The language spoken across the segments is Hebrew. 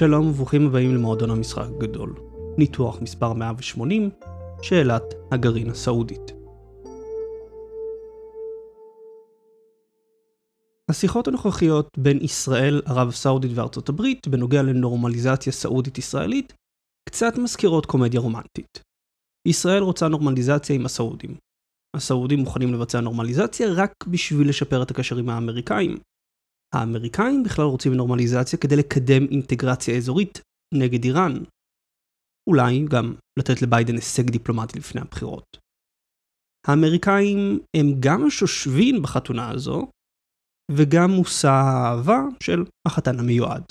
שלום וברוכים הבאים למועדון המשחק הגדול. ניתוח מספר 180, שאלת הגרעין הסעודית. השיחות הנוכחיות בין ישראל, ערב הסעודית וארצות הברית בנוגע לנורמליזציה סעודית-ישראלית קצת מזכירות קומדיה רומנטית. ישראל רוצה נורמליזציה עם הסעודים. הסעודים מוכנים לבצע נורמליזציה רק בשביל לשפר את הקשר עם האמריקאים. האמריקאים בכלל רוצים נורמליזציה כדי לקדם אינטגרציה אזורית נגד איראן. אולי גם לתת לביידן הישג דיפלומטי לפני הבחירות. האמריקאים הם גם השושבין בחתונה הזו, וגם מושא האהבה של החתן המיועד.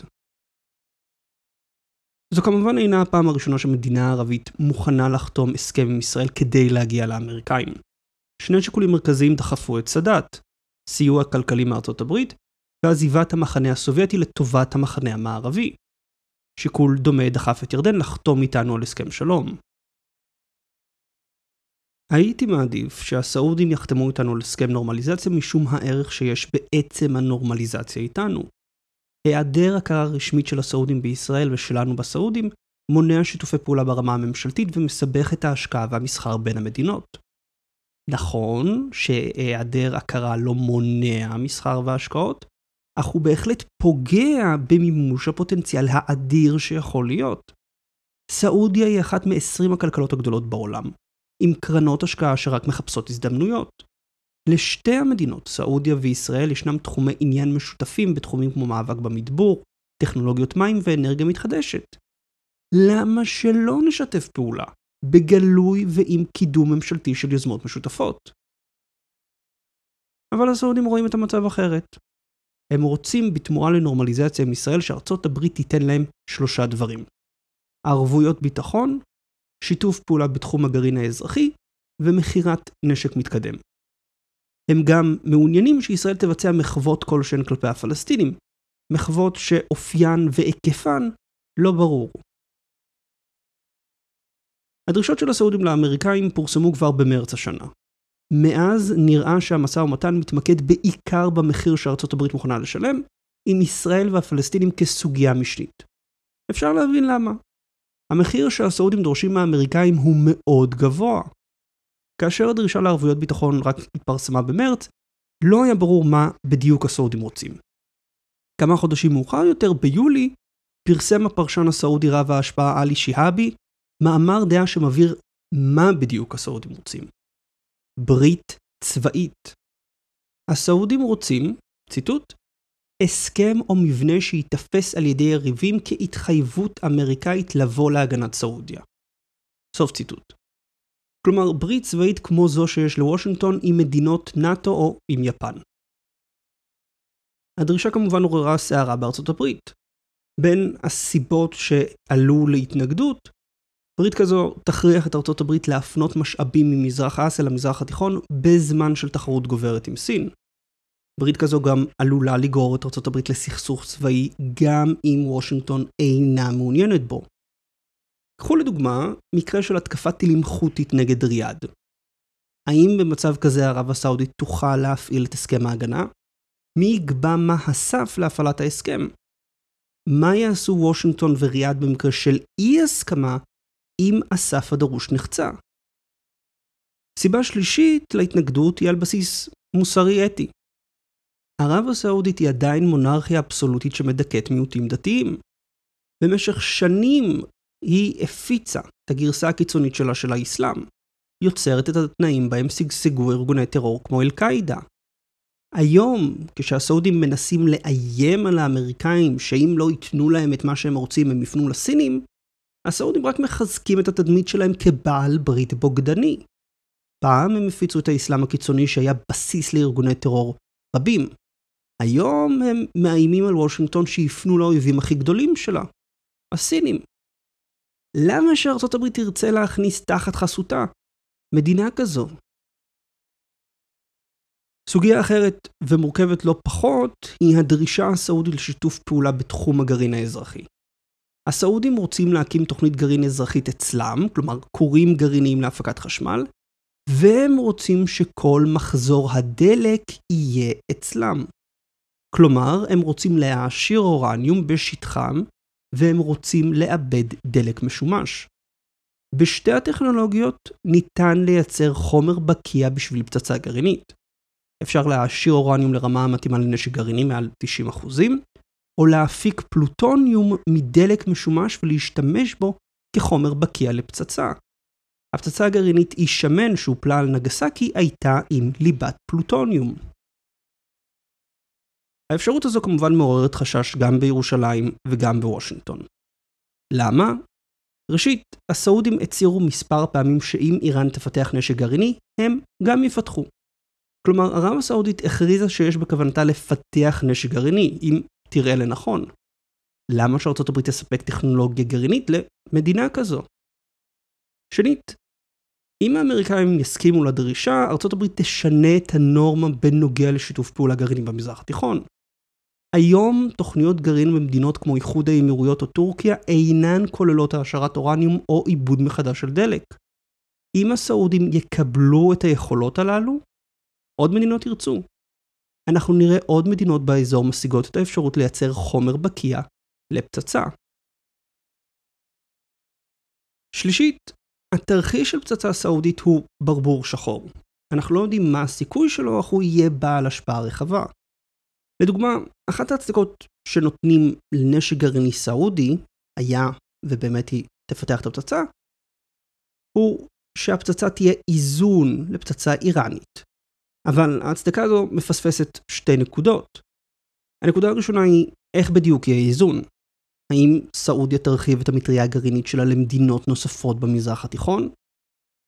זו כמובן אינה הפעם הראשונה שמדינה ערבית מוכנה לחתום הסכם עם ישראל כדי להגיע לאמריקאים. שני שיקולים מרכזיים דחפו את סאדאת, סיוע כלכלי מארצות הברית ועזיבת המחנה הסובייטי לטובת המחנה המערבי. שיקול דומה דחף את ירדן לחתום איתנו על הסכם שלום. הייתי מעדיף שהסעודים יחתמו איתנו על הסכם נורמליזציה משום הערך שיש בעצם הנורמליזציה איתנו. היעדר הכרה רשמית של הסעודים בישראל ושלנו בסעודים מונע שיתופי פעולה ברמה הממשלתית ומסבך את ההשקעה והמסחר בין המדינות. נכון שהיעדר הכרה לא מונע מסחר והשקעות, אך הוא בהחלט פוגע במימוש הפוטנציאל האדיר שיכול להיות. סעודיה היא אחת מ-20 הכלכלות הגדולות בעולם, עם קרנות השקעה שרק מחפשות הזדמנויות. לשתי המדינות, סעודיה וישראל, ישנם תחומי עניין משותפים בתחומים כמו מאבק במדבור, טכנולוגיות מים ואנרגיה מתחדשת. למה שלא נשתף פעולה, בגלוי ועם קידום ממשלתי של יוזמות משותפות? אבל הסעודים רואים את המצב אחרת. הם רוצים בתמורה לנורמליזציה עם ישראל שארצות הברית תיתן להם שלושה דברים. ערבויות ביטחון, שיתוף פעולה בתחום הגרעין האזרחי ומכירת נשק מתקדם. הם גם מעוניינים שישראל תבצע מחוות כלשהן כלפי הפלסטינים, מחוות שאופיין והיקפן לא ברור. הדרישות של הסעודים לאמריקאים פורסמו כבר במרץ השנה. מאז נראה שהמשא ומתן מתמקד בעיקר במחיר שארצות הברית מוכנה לשלם, עם ישראל והפלסטינים כסוגיה משנית. אפשר להבין למה. המחיר שהסעודים דורשים מהאמריקאים הוא מאוד גבוה. כאשר הדרישה לערבויות ביטחון רק התפרסמה במרץ, לא היה ברור מה בדיוק הסעודים רוצים. כמה חודשים מאוחר יותר, ביולי, פרסם הפרשן הסעודי רב ההשפעה עלי שיהאבי מאמר דעה שמבהיר מה בדיוק הסעודים רוצים. ברית צבאית. הסעודים רוצים, ציטוט, הסכם או מבנה שייתפס על ידי יריבים כהתחייבות אמריקאית לבוא להגנת סעודיה. סוף ציטוט. כלומר, ברית צבאית כמו זו שיש לוושינגטון עם מדינות נאט"ו או עם יפן. הדרישה כמובן עוררה סערה בארצות הברית. בין הסיבות שעלו להתנגדות, ברית כזו תכריח את ארצות הברית להפנות משאבים ממזרח אסיה למזרח התיכון בזמן של תחרות גוברת עם סין. ברית כזו גם עלולה לגרור את ארצות הברית לסכסוך צבאי גם אם וושינגטון אינה מעוניינת בו. קחו לדוגמה מקרה של התקפת טילים חות'ית נגד ריאד. האם במצב כזה ערב הסעודית תוכל להפעיל את הסכם ההגנה? מי יקבע מה הסף להפעלת ההסכם? מה יעשו וושינגטון וריאד במקרה של אי הסכמה אם הסף הדרוש נחצה. סיבה שלישית להתנגדות היא על בסיס מוסרי-אתי. ערב הסעודית היא עדיין מונרכיה אבסולוטית שמדכאת מיעוטים דתיים. במשך שנים היא הפיצה את הגרסה הקיצונית שלה של האסלאם, יוצרת את התנאים בהם שגשגו ארגוני טרור כמו אל-קאעידה. היום, כשהסעודים מנסים לאיים על האמריקאים שאם לא ייתנו להם את מה שהם רוצים הם יפנו לסינים, הסעודים רק מחזקים את התדמית שלהם כבעל ברית בוגדני. פעם הם הפיצו את האסלאם הקיצוני שהיה בסיס לארגוני טרור רבים. היום הם מאיימים על וושינגטון שיפנו לאויבים הכי גדולים שלה, הסינים. למה שארצות הברית תרצה להכניס תחת חסותה מדינה כזו? סוגיה אחרת ומורכבת לא פחות היא הדרישה הסעודית לשיתוף פעולה בתחום הגרעין האזרחי. הסעודים רוצים להקים תוכנית גרעין אזרחית אצלם, כלומר כורים גרעיניים להפקת חשמל, והם רוצים שכל מחזור הדלק יהיה אצלם. כלומר, הם רוצים להעשיר אורניום בשטחם, והם רוצים לאבד דלק משומש. בשתי הטכנולוגיות ניתן לייצר חומר בקיע בשביל פצצה גרעינית. אפשר להעשיר אורניום לרמה המתאימה לנשק גרעיני מעל 90%, או להפיק פלוטוניום מדלק משומש ולהשתמש בו כחומר בקיע לפצצה. הפצצה הגרעינית אי שמן שהופלה על נגסקי הייתה עם ליבת פלוטוניום. האפשרות הזו כמובן מעוררת חשש גם בירושלים וגם בוושינגטון. למה? ראשית, הסעודים הצהירו מספר פעמים שאם איראן תפתח נשק גרעיני, הם גם יפתחו. כלומר, ערב הסעודית הכריזה שיש בכוונתה לפתח נשק גרעיני, אם תראה לנכון. למה שארצות הברית תספק טכנולוגיה גרעינית למדינה כזו? שנית, אם האמריקאים יסכימו לדרישה, ארצות הברית תשנה את הנורמה בנוגע לשיתוף פעולה גרעיני במזרח התיכון. היום תוכניות גרעין במדינות כמו איחוד האמירויות או טורקיה אינן כוללות העשרת אורניום או עיבוד מחדש של דלק. אם הסעודים יקבלו את היכולות הללו, עוד מדינות ירצו. אנחנו נראה עוד מדינות באזור משיגות את האפשרות לייצר חומר בקיע לפצצה. שלישית, התרחיש של פצצה סעודית הוא ברבור שחור. אנחנו לא יודעים מה הסיכוי שלו, אך הוא יהיה בעל השפעה רחבה. לדוגמה, אחת ההצדקות שנותנים לנשק גרעיני סעודי, היה, ובאמת היא תפתח את הפצצה, הוא שהפצצה תהיה איזון לפצצה איראנית. אבל ההצדקה הזו מפספסת שתי נקודות. הנקודה הראשונה היא איך בדיוק יהיה איזון. האם סעודיה תרחיב את המטריה הגרעינית שלה למדינות נוספות במזרח התיכון?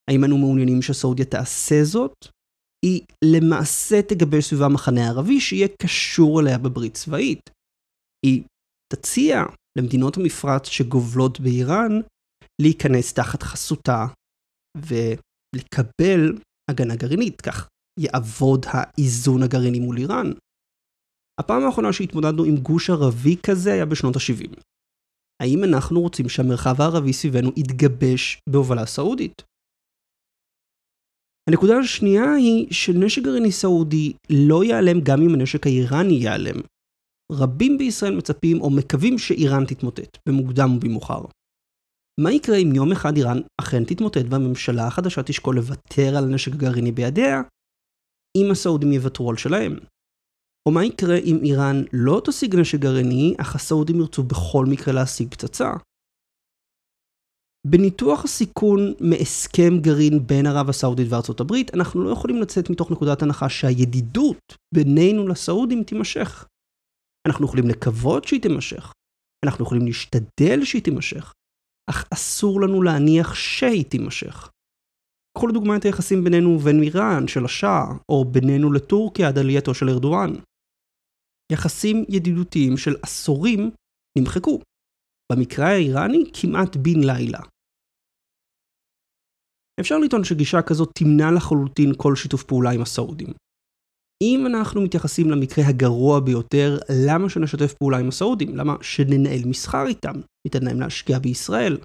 האם אנו מעוניינים שסעודיה תעשה זאת? היא למעשה תגבש סביבה מחנה ערבי שיהיה קשור אליה בברית צבאית. היא תציע למדינות המפרץ שגובלות באיראן להיכנס תחת חסותה ולקבל הגנה גרעינית, כך יעבוד האיזון הגרעיני מול איראן. הפעם האחרונה שהתמודדנו עם גוש ערבי כזה היה בשנות ה-70. האם אנחנו רוצים שהמרחב הערבי סביבנו יתגבש בהובלה סעודית? הנקודה השנייה היא שנשק גרעיני סעודי לא ייעלם גם אם הנשק האיראני ייעלם. רבים בישראל מצפים או מקווים שאיראן תתמוטט, במוקדם או במאוחר. מה יקרה אם יום אחד איראן אכן תתמוטט והממשלה החדשה תשקול לוותר על הנשק הגרעיני בידיה, אם הסעודים יוותרו על שלהם? או מה יקרה אם איראן לא תשיג נשק גרעיני, אך הסעודים ירצו בכל מקרה להשיג פצצה? בניתוח הסיכון מהסכם גרעין בין ערב הסעודית וארצות הברית, אנחנו לא יכולים לצאת מתוך נקודת הנחה שהידידות בינינו לסעודים תימשך. אנחנו יכולים לקוות שהיא תימשך, אנחנו יכולים להשתדל שהיא תימשך, אך אסור לנו להניח שהיא תימשך. קחו לדוגמה את היחסים בינינו ובין איראן של השאה, או בינינו לטורקיה עד עלייתו של ארדואן. יחסים ידידותיים של עשורים נמחקו. במקרה האיראני כמעט בן לילה. אפשר לטעון שגישה כזאת תמנע לחלוטין כל שיתוף פעולה עם הסעודים. אם אנחנו מתייחסים למקרה הגרוע ביותר, למה שנשתף פעולה עם הסעודים? למה שננהל מסחר איתם? ניתן להם להשקיע בישראל?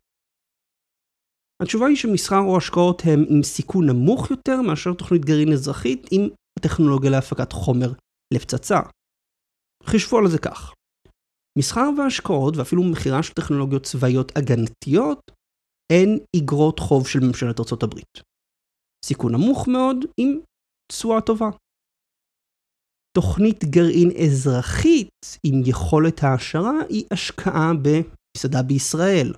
התשובה היא שמסחר או השקעות הם עם סיכון נמוך יותר מאשר תוכנית גרעין אזרחית עם הטכנולוגיה להפקת חומר לפצצה. חישבו על זה כך. מסחר והשקעות ואפילו מכירה של טכנולוגיות צבאיות הגנתיות הן איגרות חוב של ממשלת ארה"ב. סיכון נמוך מאוד עם תשואה טובה. תוכנית גרעין אזרחית עם יכולת העשרה היא השקעה במסעדה בישראל,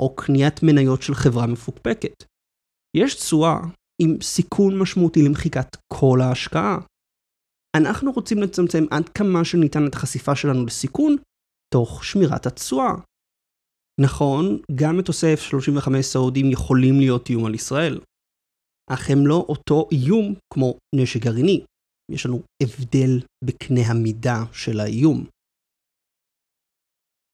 או קניית מניות של חברה מפוקפקת. יש תשואה עם סיכון משמעותי למחיקת כל ההשקעה. אנחנו רוצים לצמצם עד כמה שניתן את החשיפה שלנו לסיכון, תוך שמירת התשואה. נכון, גם מטוסי F-35 סעודים יכולים להיות איום על ישראל, אך הם לא אותו איום כמו נשק גרעיני. יש לנו הבדל בקנה המידה של האיום.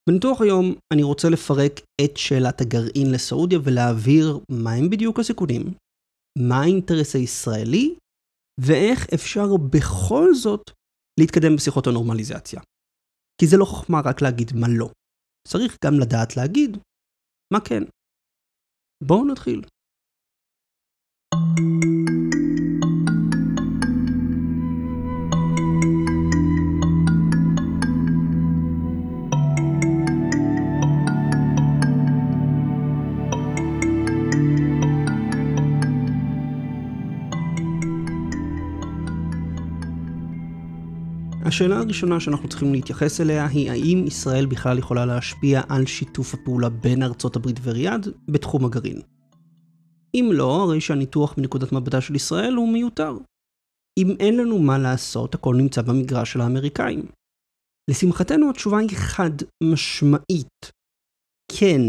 בניתוח היום אני רוצה לפרק את שאלת הגרעין לסעודיה ולהבהיר מהם בדיוק הסיכונים, מה האינטרס הישראלי, ואיך אפשר בכל זאת להתקדם בשיחות הנורמליזציה. כי זה לא חוכמה רק להגיד מה לא. צריך גם לדעת להגיד מה כן. בואו נתחיל. השאלה הראשונה שאנחנו צריכים להתייחס אליה היא האם ישראל בכלל יכולה להשפיע על שיתוף הפעולה בין ארצות הברית וריאד בתחום הגרעין. אם לא, הרי שהניתוח מנקודת מבטה של ישראל הוא מיותר. אם אין לנו מה לעשות, הכל נמצא במגרש של האמריקאים. לשמחתנו התשובה היא חד משמעית. כן.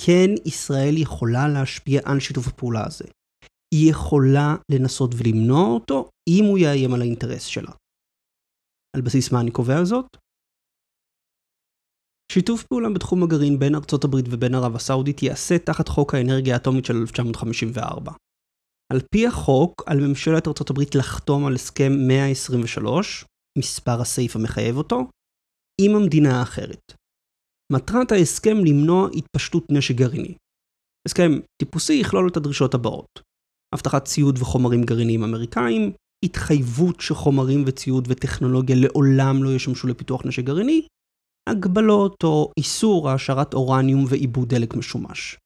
כן, ישראל יכולה להשפיע על שיתוף הפעולה הזה. היא יכולה לנסות ולמנוע אותו, אם הוא יאיים על האינטרס שלה. על בסיס מה אני קובע זאת? שיתוף פעולה בתחום הגרעין בין ארצות הברית ובין ערב הסעודית ייעשה תחת חוק האנרגיה האטומית של 1954. על פי החוק, על ממשלת ארצות הברית לחתום על הסכם 123, מספר הסעיף המחייב אותו, עם המדינה האחרת. מטרת ההסכם למנוע התפשטות נשק גרעיני. הסכם טיפוסי יכלול את הדרישות הבאות הבטחת ציוד וחומרים גרעיניים אמריקאים, התחייבות שחומרים וציוד וטכנולוגיה לעולם לא ישמשו לפיתוח נשק גרעיני, הגבלות או איסור העשרת אורניום ועיבוד דלק משומש.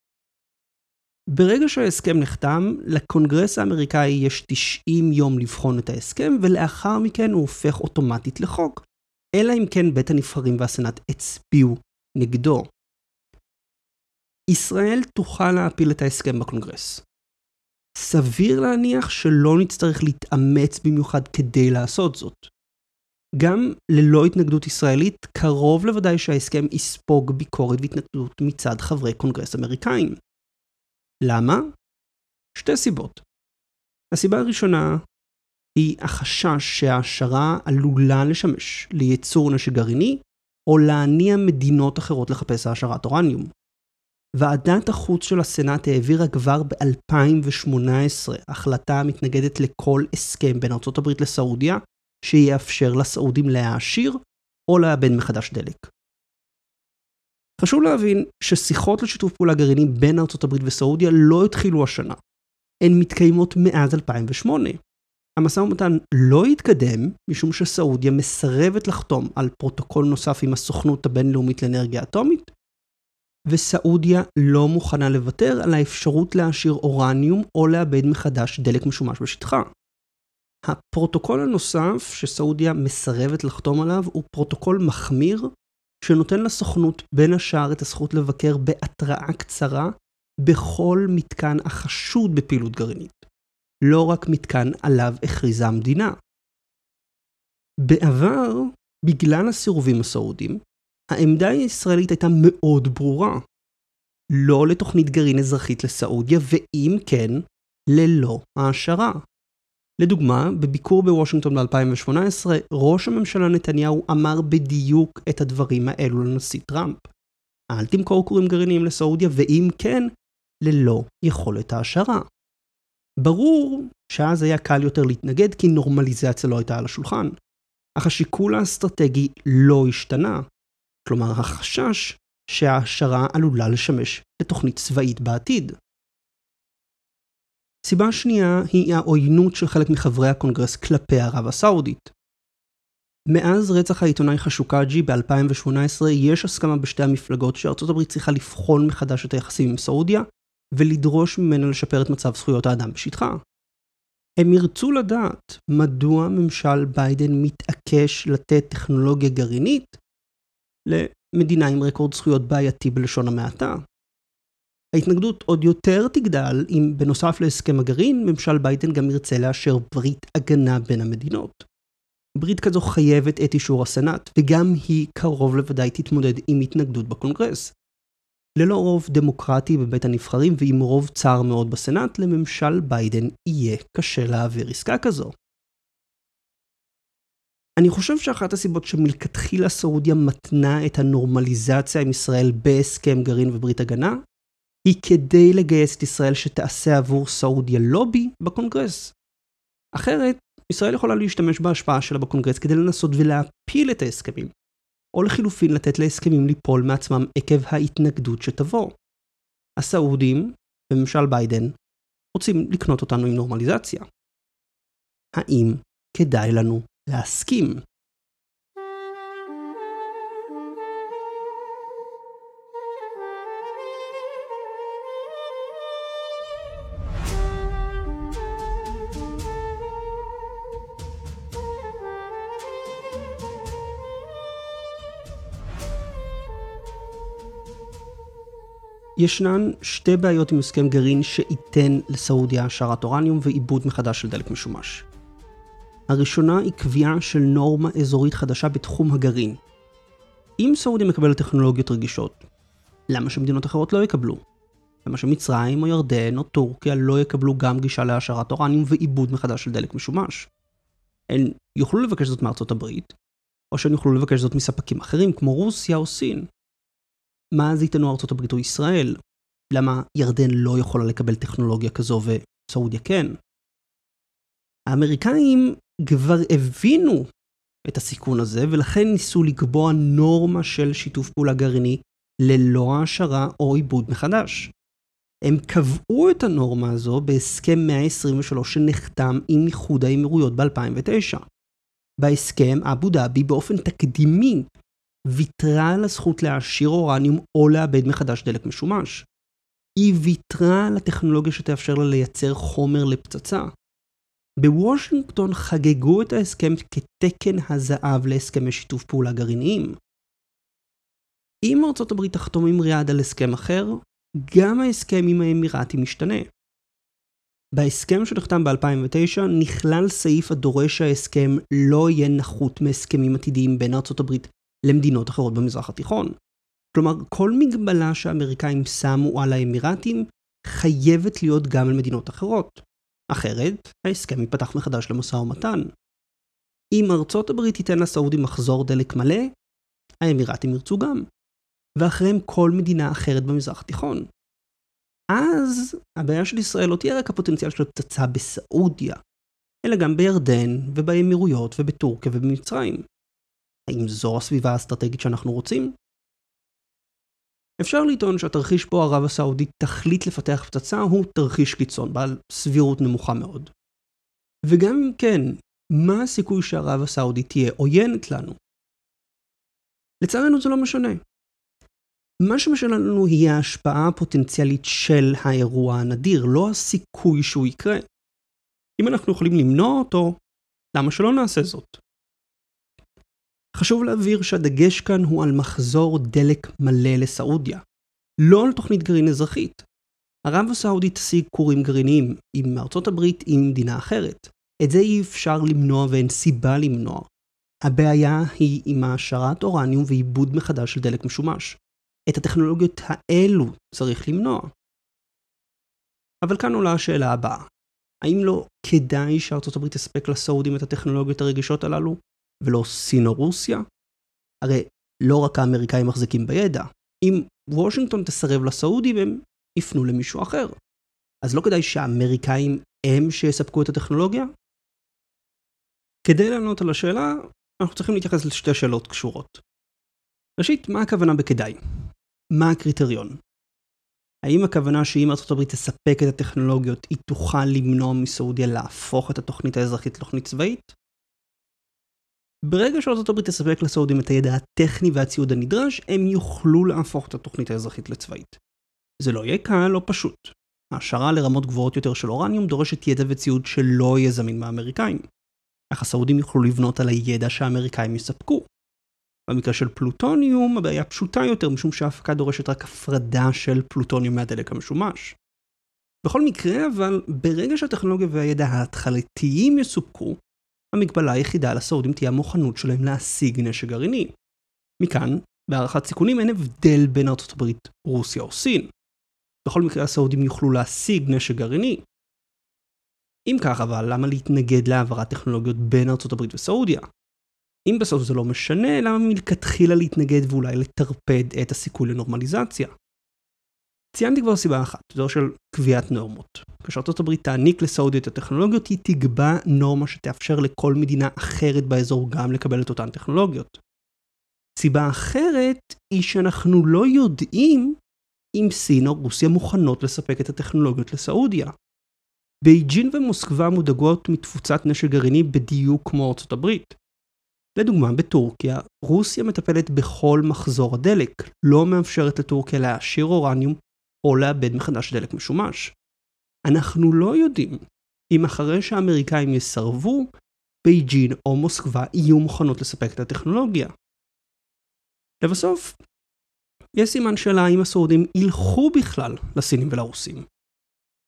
ברגע שההסכם נחתם, לקונגרס האמריקאי יש 90 יום לבחון את ההסכם, ולאחר מכן הוא הופך אוטומטית לחוק, אלא אם כן בית הנבחרים והסנאט הצביעו נגדו. ישראל תוכל להפיל את ההסכם בקונגרס. סביר להניח שלא נצטרך להתאמץ במיוחד כדי לעשות זאת. גם ללא התנגדות ישראלית, קרוב לוודאי שההסכם יספוג ביקורת והתנגדות מצד חברי קונגרס אמריקאים. למה? שתי סיבות. הסיבה הראשונה היא החשש שההשערה עלולה לשמש לייצור נשק גרעיני, או להניע מדינות אחרות לחפש העשרת אורניום. ועדת החוץ של הסנאט העבירה כבר ב-2018 החלטה המתנגדת לכל הסכם בין ארה"ב לסעודיה, שיאפשר לסעודים להעשיר או לעבד מחדש דלק. חשוב להבין ששיחות לשיתוף פעולה גרעיני בין הברית וסעודיה לא התחילו השנה. הן מתקיימות מאז 2008. המשא ומתן לא התקדם משום שסעודיה מסרבת לחתום על פרוטוקול נוסף עם הסוכנות הבינלאומית לאנרגיה אטומית, וסעודיה לא מוכנה לוותר על האפשרות להעשיר אורניום או לעבד מחדש דלק משומש בשטחה. הפרוטוקול הנוסף שסעודיה מסרבת לחתום עליו הוא פרוטוקול מחמיר שנותן לסוכנות בין השאר את הזכות לבקר בהתראה קצרה בכל מתקן החשוד בפעילות גרעינית, לא רק מתקן עליו הכריזה המדינה. בעבר, בגלל הסירובים הסעודים, העמדה הישראלית הייתה מאוד ברורה. לא לתוכנית גרעין אזרחית לסעודיה, ואם כן, ללא העשרה. לדוגמה, בביקור בוושינגטון ב-2018, ראש הממשלה נתניהו אמר בדיוק את הדברים האלו לנשיא טראמפ. אל תמכור כורים גרעיניים לסעודיה, ואם כן, ללא יכולת העשרה. ברור שאז היה קל יותר להתנגד כי נורמליזציה לא הייתה על השולחן, אך השיקול האסטרטגי לא השתנה. כלומר, החשש שההעשרה עלולה לשמש לתוכנית צבאית בעתיד. סיבה שנייה היא העוינות של חלק מחברי הקונגרס כלפי ערב הסעודית. מאז רצח העיתונאי חשוקאג'י ב-2018 יש הסכמה בשתי המפלגות שארצות הברית צריכה לבחון מחדש את היחסים עם סעודיה ולדרוש ממנה לשפר את מצב זכויות האדם בשטחה. הם ירצו לדעת מדוע ממשל ביידן מתעקש לתת טכנולוגיה גרעינית למדינה עם רקורד זכויות בעייתי בלשון המעטה. ההתנגדות עוד יותר תגדל אם בנוסף להסכם הגרעין, ממשל ביידן גם ירצה לאשר ברית הגנה בין המדינות. ברית כזו חייבת את אישור הסנאט, וגם היא קרוב לוודאי תתמודד עם התנגדות בקונגרס. ללא רוב דמוקרטי בבית הנבחרים ועם רוב צר מאוד בסנאט, לממשל ביידן יהיה קשה להעביר עסקה כזו. אני חושב שאחת הסיבות שמלכתחילה סעודיה מתנה את הנורמליזציה עם ישראל בהסכם גרעין וברית הגנה, היא כדי לגייס את ישראל שתעשה עבור סעודיה לובי בקונגרס. אחרת, ישראל יכולה להשתמש בהשפעה שלה בקונגרס כדי לנסות ולהפיל את ההסכמים, או לחילופין לתת להסכמים ליפול מעצמם עקב ההתנגדות שתבוא. הסעודים, וממשל ביידן, רוצים לקנות אותנו עם נורמליזציה. האם כדאי לנו להסכים. ישנן שתי בעיות עם הסכם גרעין שייתן לסעודיה השארת אורניום ועיבוד מחדש של דלק משומש. הראשונה היא קביעה של נורמה אזורית חדשה בתחום הגרעין. אם סעודיה מקבלת טכנולוגיות רגישות, למה שמדינות אחרות לא יקבלו? למה שמצרים או ירדן או טורקיה לא יקבלו גם גישה להעשרת אורניום ועיבוד מחדש של דלק משומש? הן יוכלו לבקש זאת מארצות הברית, או שהן יוכלו לבקש זאת מספקים אחרים כמו רוסיה או סין. מה אז יטענו ארצות הברית או ישראל? למה ירדן לא יכולה לקבל טכנולוגיה כזו וסעודיה כן? האמריקאים כבר הבינו את הסיכון הזה ולכן ניסו לקבוע נורמה של שיתוף פעולה גרעיני ללא העשרה או עיבוד מחדש. הם קבעו את הנורמה הזו בהסכם 123 שנחתם עם איחוד האמירויות ב-2009. בהסכם אבו דאבי באופן תקדימי ויתרה על הזכות להעשיר אורניום או לאבד מחדש דלק משומש. היא ויתרה על הטכנולוגיה שתאפשר לה לייצר חומר לפצצה. בוושינגטון חגגו את ההסכם כתקן הזהב להסכמי שיתוף פעולה גרעיניים. אם ארצות הברית תחתום עם ריאד על הסכם אחר, גם ההסכם עם האמירטים משתנה. בהסכם שנחתם ב-2009 נכלל סעיף הדורש שההסכם לא יהיה נחות מהסכמים עתידיים בין ארצות הברית למדינות אחרות במזרח התיכון. כלומר, כל מגבלה שהאמריקאים שמו על האמירטים חייבת להיות גם על מדינות אחרות. אחרת, ההסכם ייפתח מחדש למשא ומתן. אם ארצות הברית תיתן לסעודים מחזור דלק מלא, האמירטים ירצו גם. ואחריהם כל מדינה אחרת במזרח התיכון. אז הבעיה של ישראל לא תהיה רק הפוטנציאל של פצצה בסעודיה, אלא גם בירדן ובאמירויות ובטורקיה ובמצרים. האם זו הסביבה האסטרטגית שאנחנו רוצים? אפשר לטעון שהתרחיש בו ערב הסעודית תחליט לפתח פצצה הוא תרחיש קיצון, בעל סבירות נמוכה מאוד. וגם אם כן, מה הסיכוי שערב הסעודית תהיה עוינת לנו? לצערנו זה לא משנה. מה שמשנה לנו היא ההשפעה הפוטנציאלית של האירוע הנדיר, לא הסיכוי שהוא יקרה. אם אנחנו יכולים למנוע אותו, למה שלא נעשה זאת? חשוב להבהיר שהדגש כאן הוא על מחזור דלק מלא לסעודיה, לא על תוכנית גרעין אזרחית. ערב הסעודית תשיג כורים גרעיניים עם ארצות הברית עם מדינה אחרת. את זה אי אפשר למנוע ואין סיבה למנוע. הבעיה היא עם העשרת אורניום ועיבוד מחדש של דלק משומש. את הטכנולוגיות האלו צריך למנוע. אבל כאן עולה השאלה הבאה, האם לא כדאי שארצות הברית תספק לסעודים את הטכנולוגיות הרגישות הללו, ולא סין או רוסיה? הרי לא רק האמריקאים מחזיקים בידע, אם וושינגטון תסרב לסעודים הם יפנו למישהו אחר. אז לא כדאי שהאמריקאים הם שיספקו את הטכנולוגיה? כדי לענות על השאלה, אנחנו צריכים להתייחס לשתי שאלות קשורות. ראשית, מה הכוונה בכדאי? מה הקריטריון? האם הכוונה שאם ארה"ב תספק את הטכנולוגיות, היא תוכל למנוע מסעודיה להפוך את התוכנית האזרחית לתוכנית צבאית? ברגע שארה"ב תספק לסעודים את הידע הטכני והציוד הנדרש, הם יוכלו להפוך את התוכנית האזרחית לצבאית. זה לא יהיה קל או פשוט. העשרה לרמות גבוהות יותר של אורניום דורשת ידע וציוד שלא יהיה זמין מהאמריקאים. אך הסעודים יוכלו לבנות על הידע שהאמריקאים יספקו. במקרה של פלוטוניום הבעיה פשוטה יותר משום שההפקה דורשת רק הפרדה של פלוטוניום מהדלק המשומש. בכל מקרה אבל, ברגע שהטכנולוגיה והידע ההתחלתיים יסופקו, המגבלה היחידה לסעודים תהיה המוכנות שלהם להשיג נשק גרעיני. מכאן, בהערכת סיכונים אין הבדל בין ארצות הברית, רוסיה או סין. בכל מקרה הסעודים יוכלו להשיג נשק גרעיני. אם כך אבל, למה להתנגד להעברת טכנולוגיות בין ארצות הברית וסעודיה? אם בסוף זה לא משנה, למה מלכתחילה להתנגד ואולי לטרפד את הסיכוי לנורמליזציה? ציינתי כבר סיבה אחת, זו של קביעת נורמות. כאשר ארצות הברית תעניק לסעודיה את הטכנולוגיות, היא תקבע נורמה שתאפשר לכל מדינה אחרת באזור גם לקבל את אותן טכנולוגיות. סיבה אחרת היא שאנחנו לא יודעים אם סין או רוסיה מוכנות לספק את הטכנולוגיות לסעודיה. בייג'ין ומוסקבה מודאגות מתפוצת נשק גרעיני בדיוק כמו ארצות הברית. לדוגמה, בטורקיה, רוסיה מטפלת בכל מחזור הדלק, לא מאפשרת לטורקיה להעשיר אורניום או לעבד מחדש דלק משומש. אנחנו לא יודעים אם אחרי שהאמריקאים יסרבו, בייג'ין או מוסקבה יהיו מוכנות לספק את הטכנולוגיה. לבסוף, יש סימן שאלה האם הסעודים ילכו בכלל לסינים ולרוסים.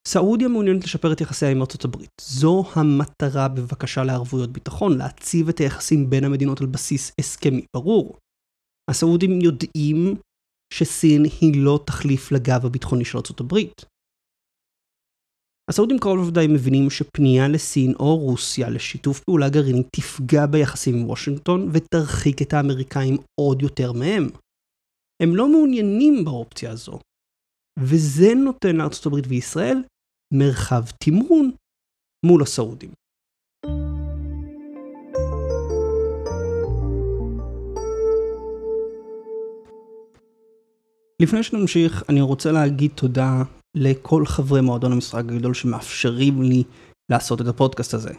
סעודיה מעוניינת לשפר את יחסיה עם ארצות הברית. זו המטרה בבקשה לערבויות ביטחון, להציב את היחסים בין המדינות על בסיס הסכמי ברור. הסעודים יודעים שסין היא לא תחליף לגב הביטחוני של הברית. הסעודים קרוב לוודאי מבינים שפנייה לסין או רוסיה לשיתוף פעולה גרעיני תפגע ביחסים עם וושינגטון ותרחיק את האמריקאים עוד יותר מהם. הם לא מעוניינים באופציה הזו, וזה נותן הברית וישראל מרחב תמרון מול הסעודים. לפני שנמשיך, אני רוצה להגיד תודה לכל חברי מועדון המשחק הגדול שמאפשרים לי לעשות את הפודקאסט הזה.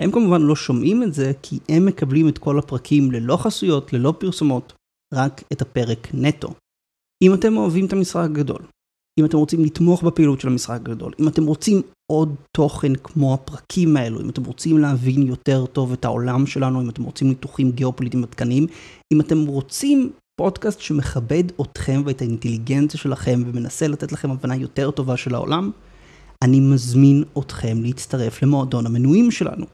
הם כמובן לא שומעים את זה כי הם מקבלים את כל הפרקים ללא חסויות, ללא פרסומות, רק את הפרק נטו. אם אתם אוהבים את המשחק הגדול, אם אתם רוצים לתמוך בפעילות של המשחק הגדול, אם אתם רוצים עוד תוכן כמו הפרקים האלו, אם אתם רוצים להבין יותר טוב את העולם שלנו, אם אתם רוצים ניתוחים גיאופוליטיים עדכניים, אם אתם רוצים פודקאסט שמכבד אתכם ואת האינטליגנציה שלכם ומנסה לתת לכם הבנה יותר טובה של העולם, אני מזמין אתכם להצטרף למועדון המנויים שלנו.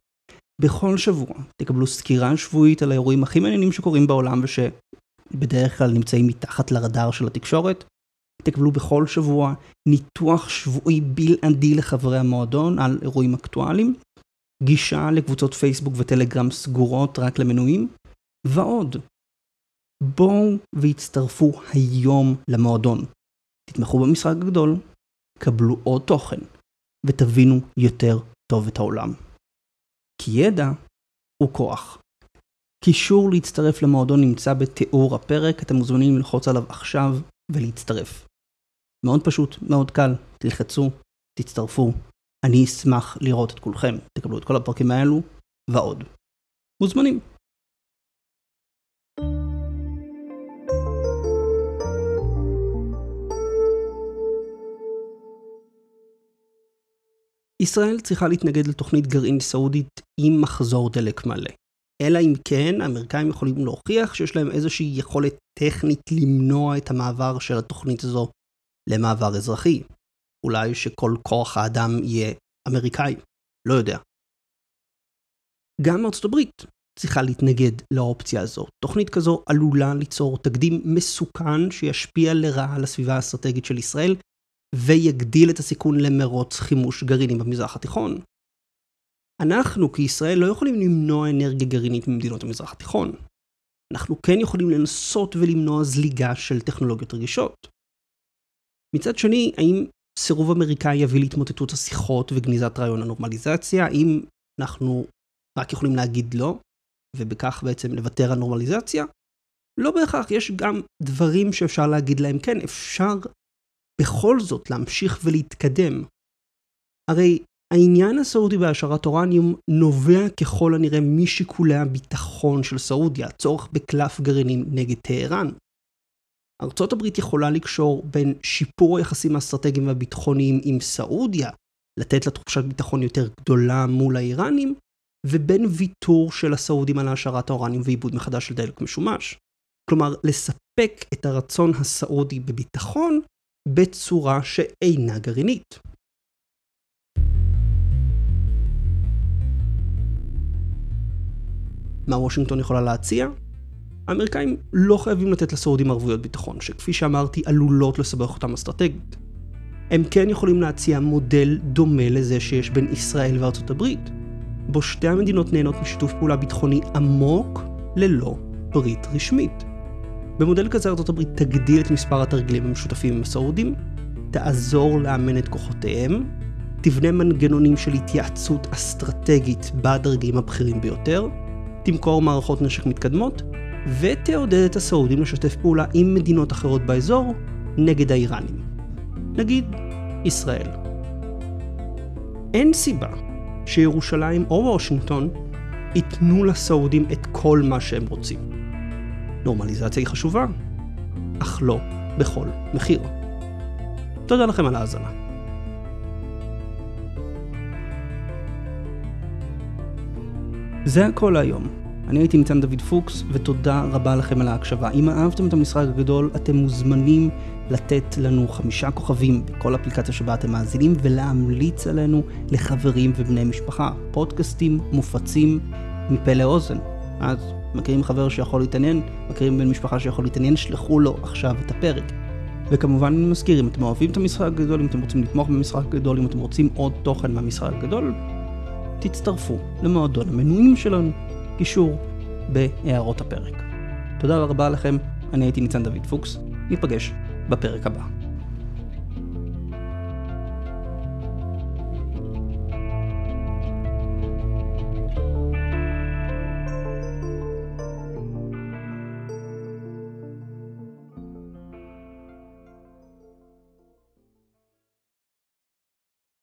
בכל שבוע תקבלו סקירה שבועית על האירועים הכי מעניינים שקורים בעולם ושבדרך כלל נמצאים מתחת לרדאר של התקשורת. תקבלו בכל שבוע ניתוח שבועי בלעדי לחברי המועדון על אירועים אקטואליים, גישה לקבוצות פייסבוק וטלגרם סגורות רק למנויים, ועוד. בואו והצטרפו היום למועדון. תתמכו במשחק הגדול, קבלו עוד תוכן, ותבינו יותר טוב את העולם. כי ידע הוא כוח. קישור להצטרף למועדון נמצא בתיאור הפרק, אתם מוזמנים ללחוץ עליו עכשיו ולהצטרף. מאוד פשוט, מאוד קל, תלחצו, תצטרפו. אני אשמח לראות את כולכם, תקבלו את כל הפרקים האלו ועוד. מוזמנים. ישראל צריכה להתנגד לתוכנית גרעין סעודית עם מחזור דלק מלא. אלא אם כן, האמריקאים יכולים להוכיח שיש להם איזושהי יכולת טכנית למנוע את המעבר של התוכנית הזו למעבר אזרחי. אולי שכל כוח האדם יהיה אמריקאי, לא יודע. גם ארצות הברית צריכה להתנגד לאופציה הזו. תוכנית כזו עלולה ליצור תקדים מסוכן שישפיע לרעה על הסביבה האסטרטגית של ישראל, ויגדיל את הסיכון למרוץ חימוש גרעיני במזרח התיכון. אנחנו כישראל לא יכולים למנוע אנרגיה גרעינית ממדינות המזרח התיכון. אנחנו כן יכולים לנסות ולמנוע זליגה של טכנולוגיות רגישות. מצד שני, האם סירוב אמריקאי יביא להתמוטטות השיחות וגניזת רעיון הנורמליזציה? האם אנחנו רק יכולים להגיד לא, ובכך בעצם לוותר על נורמליזציה? לא בהכרח, יש גם דברים שאפשר להגיד להם כן, אפשר בכל זאת להמשיך ולהתקדם. הרי העניין הסעודי בהשארת אורניום נובע ככל הנראה משיקולי הביטחון של סעודיה, הצורך בקלף גרעינים נגד טהרן. ארצות הברית יכולה לקשור בין שיפור היחסים האסטרטגיים והביטחוניים עם סעודיה, לתת לה תחושת ביטחון יותר גדולה מול האיראנים, ובין ויתור של הסעודים על העשרת האורניום ועיבוד מחדש של דלק משומש. כלומר, לספק את הרצון הסעודי בביטחון בצורה שאינה גרעינית. מה וושינגטון יכולה להציע? האמריקאים לא חייבים לתת לסעודים ערבויות ביטחון, שכפי שאמרתי עלולות לסבך אותם אסטרטגית. הם כן יכולים להציע מודל דומה לזה שיש בין ישראל וארצות הברית, בו שתי המדינות נהנות משיתוף פעולה ביטחוני עמוק ללא ברית רשמית. במודל כזה ארצות הברית תגדיל את מספר התרגילים המשותפים עם הסעודים, תעזור לאמן את כוחותיהם, תבנה מנגנונים של התייעצות אסטרטגית בדרגים הבכירים ביותר, תמכור מערכות נשק מתקדמות, ותעודד את הסעודים לשתף פעולה עם מדינות אחרות באזור נגד האיראנים. נגיד, ישראל. אין סיבה שירושלים או וושינגטון ייתנו לסעודים את כל מה שהם רוצים. נורמליזציה היא חשובה, אך לא בכל מחיר. תודה לכם על ההאזנה. זה הכל היום. אני הייתי ניצן דוד פוקס, ותודה רבה לכם על ההקשבה. אם אהבתם את המשחק הגדול, אתם מוזמנים לתת לנו חמישה כוכבים בכל אפליקציה שבה אתם מאזינים, ולהמליץ עלינו לחברים ובני משפחה. פודקאסטים מופצים מפה לאוזן. אז מכירים חבר שיכול להתעניין, מכירים בן משפחה שיכול להתעניין, שלחו לו עכשיו את הפרק. וכמובן אני מזכיר, אם אתם אוהבים את המשחק הגדול, אם אתם רוצים לתמוך במשחק הגדול, אם אתם רוצים עוד תוכן מהמשחק הגדול, תצטרפו למועדון המנויים שלנו, קישור בהערות הפרק. תודה רבה לכם, אני הייתי ניצן דוד פוקס, ניפגש בפרק הבא.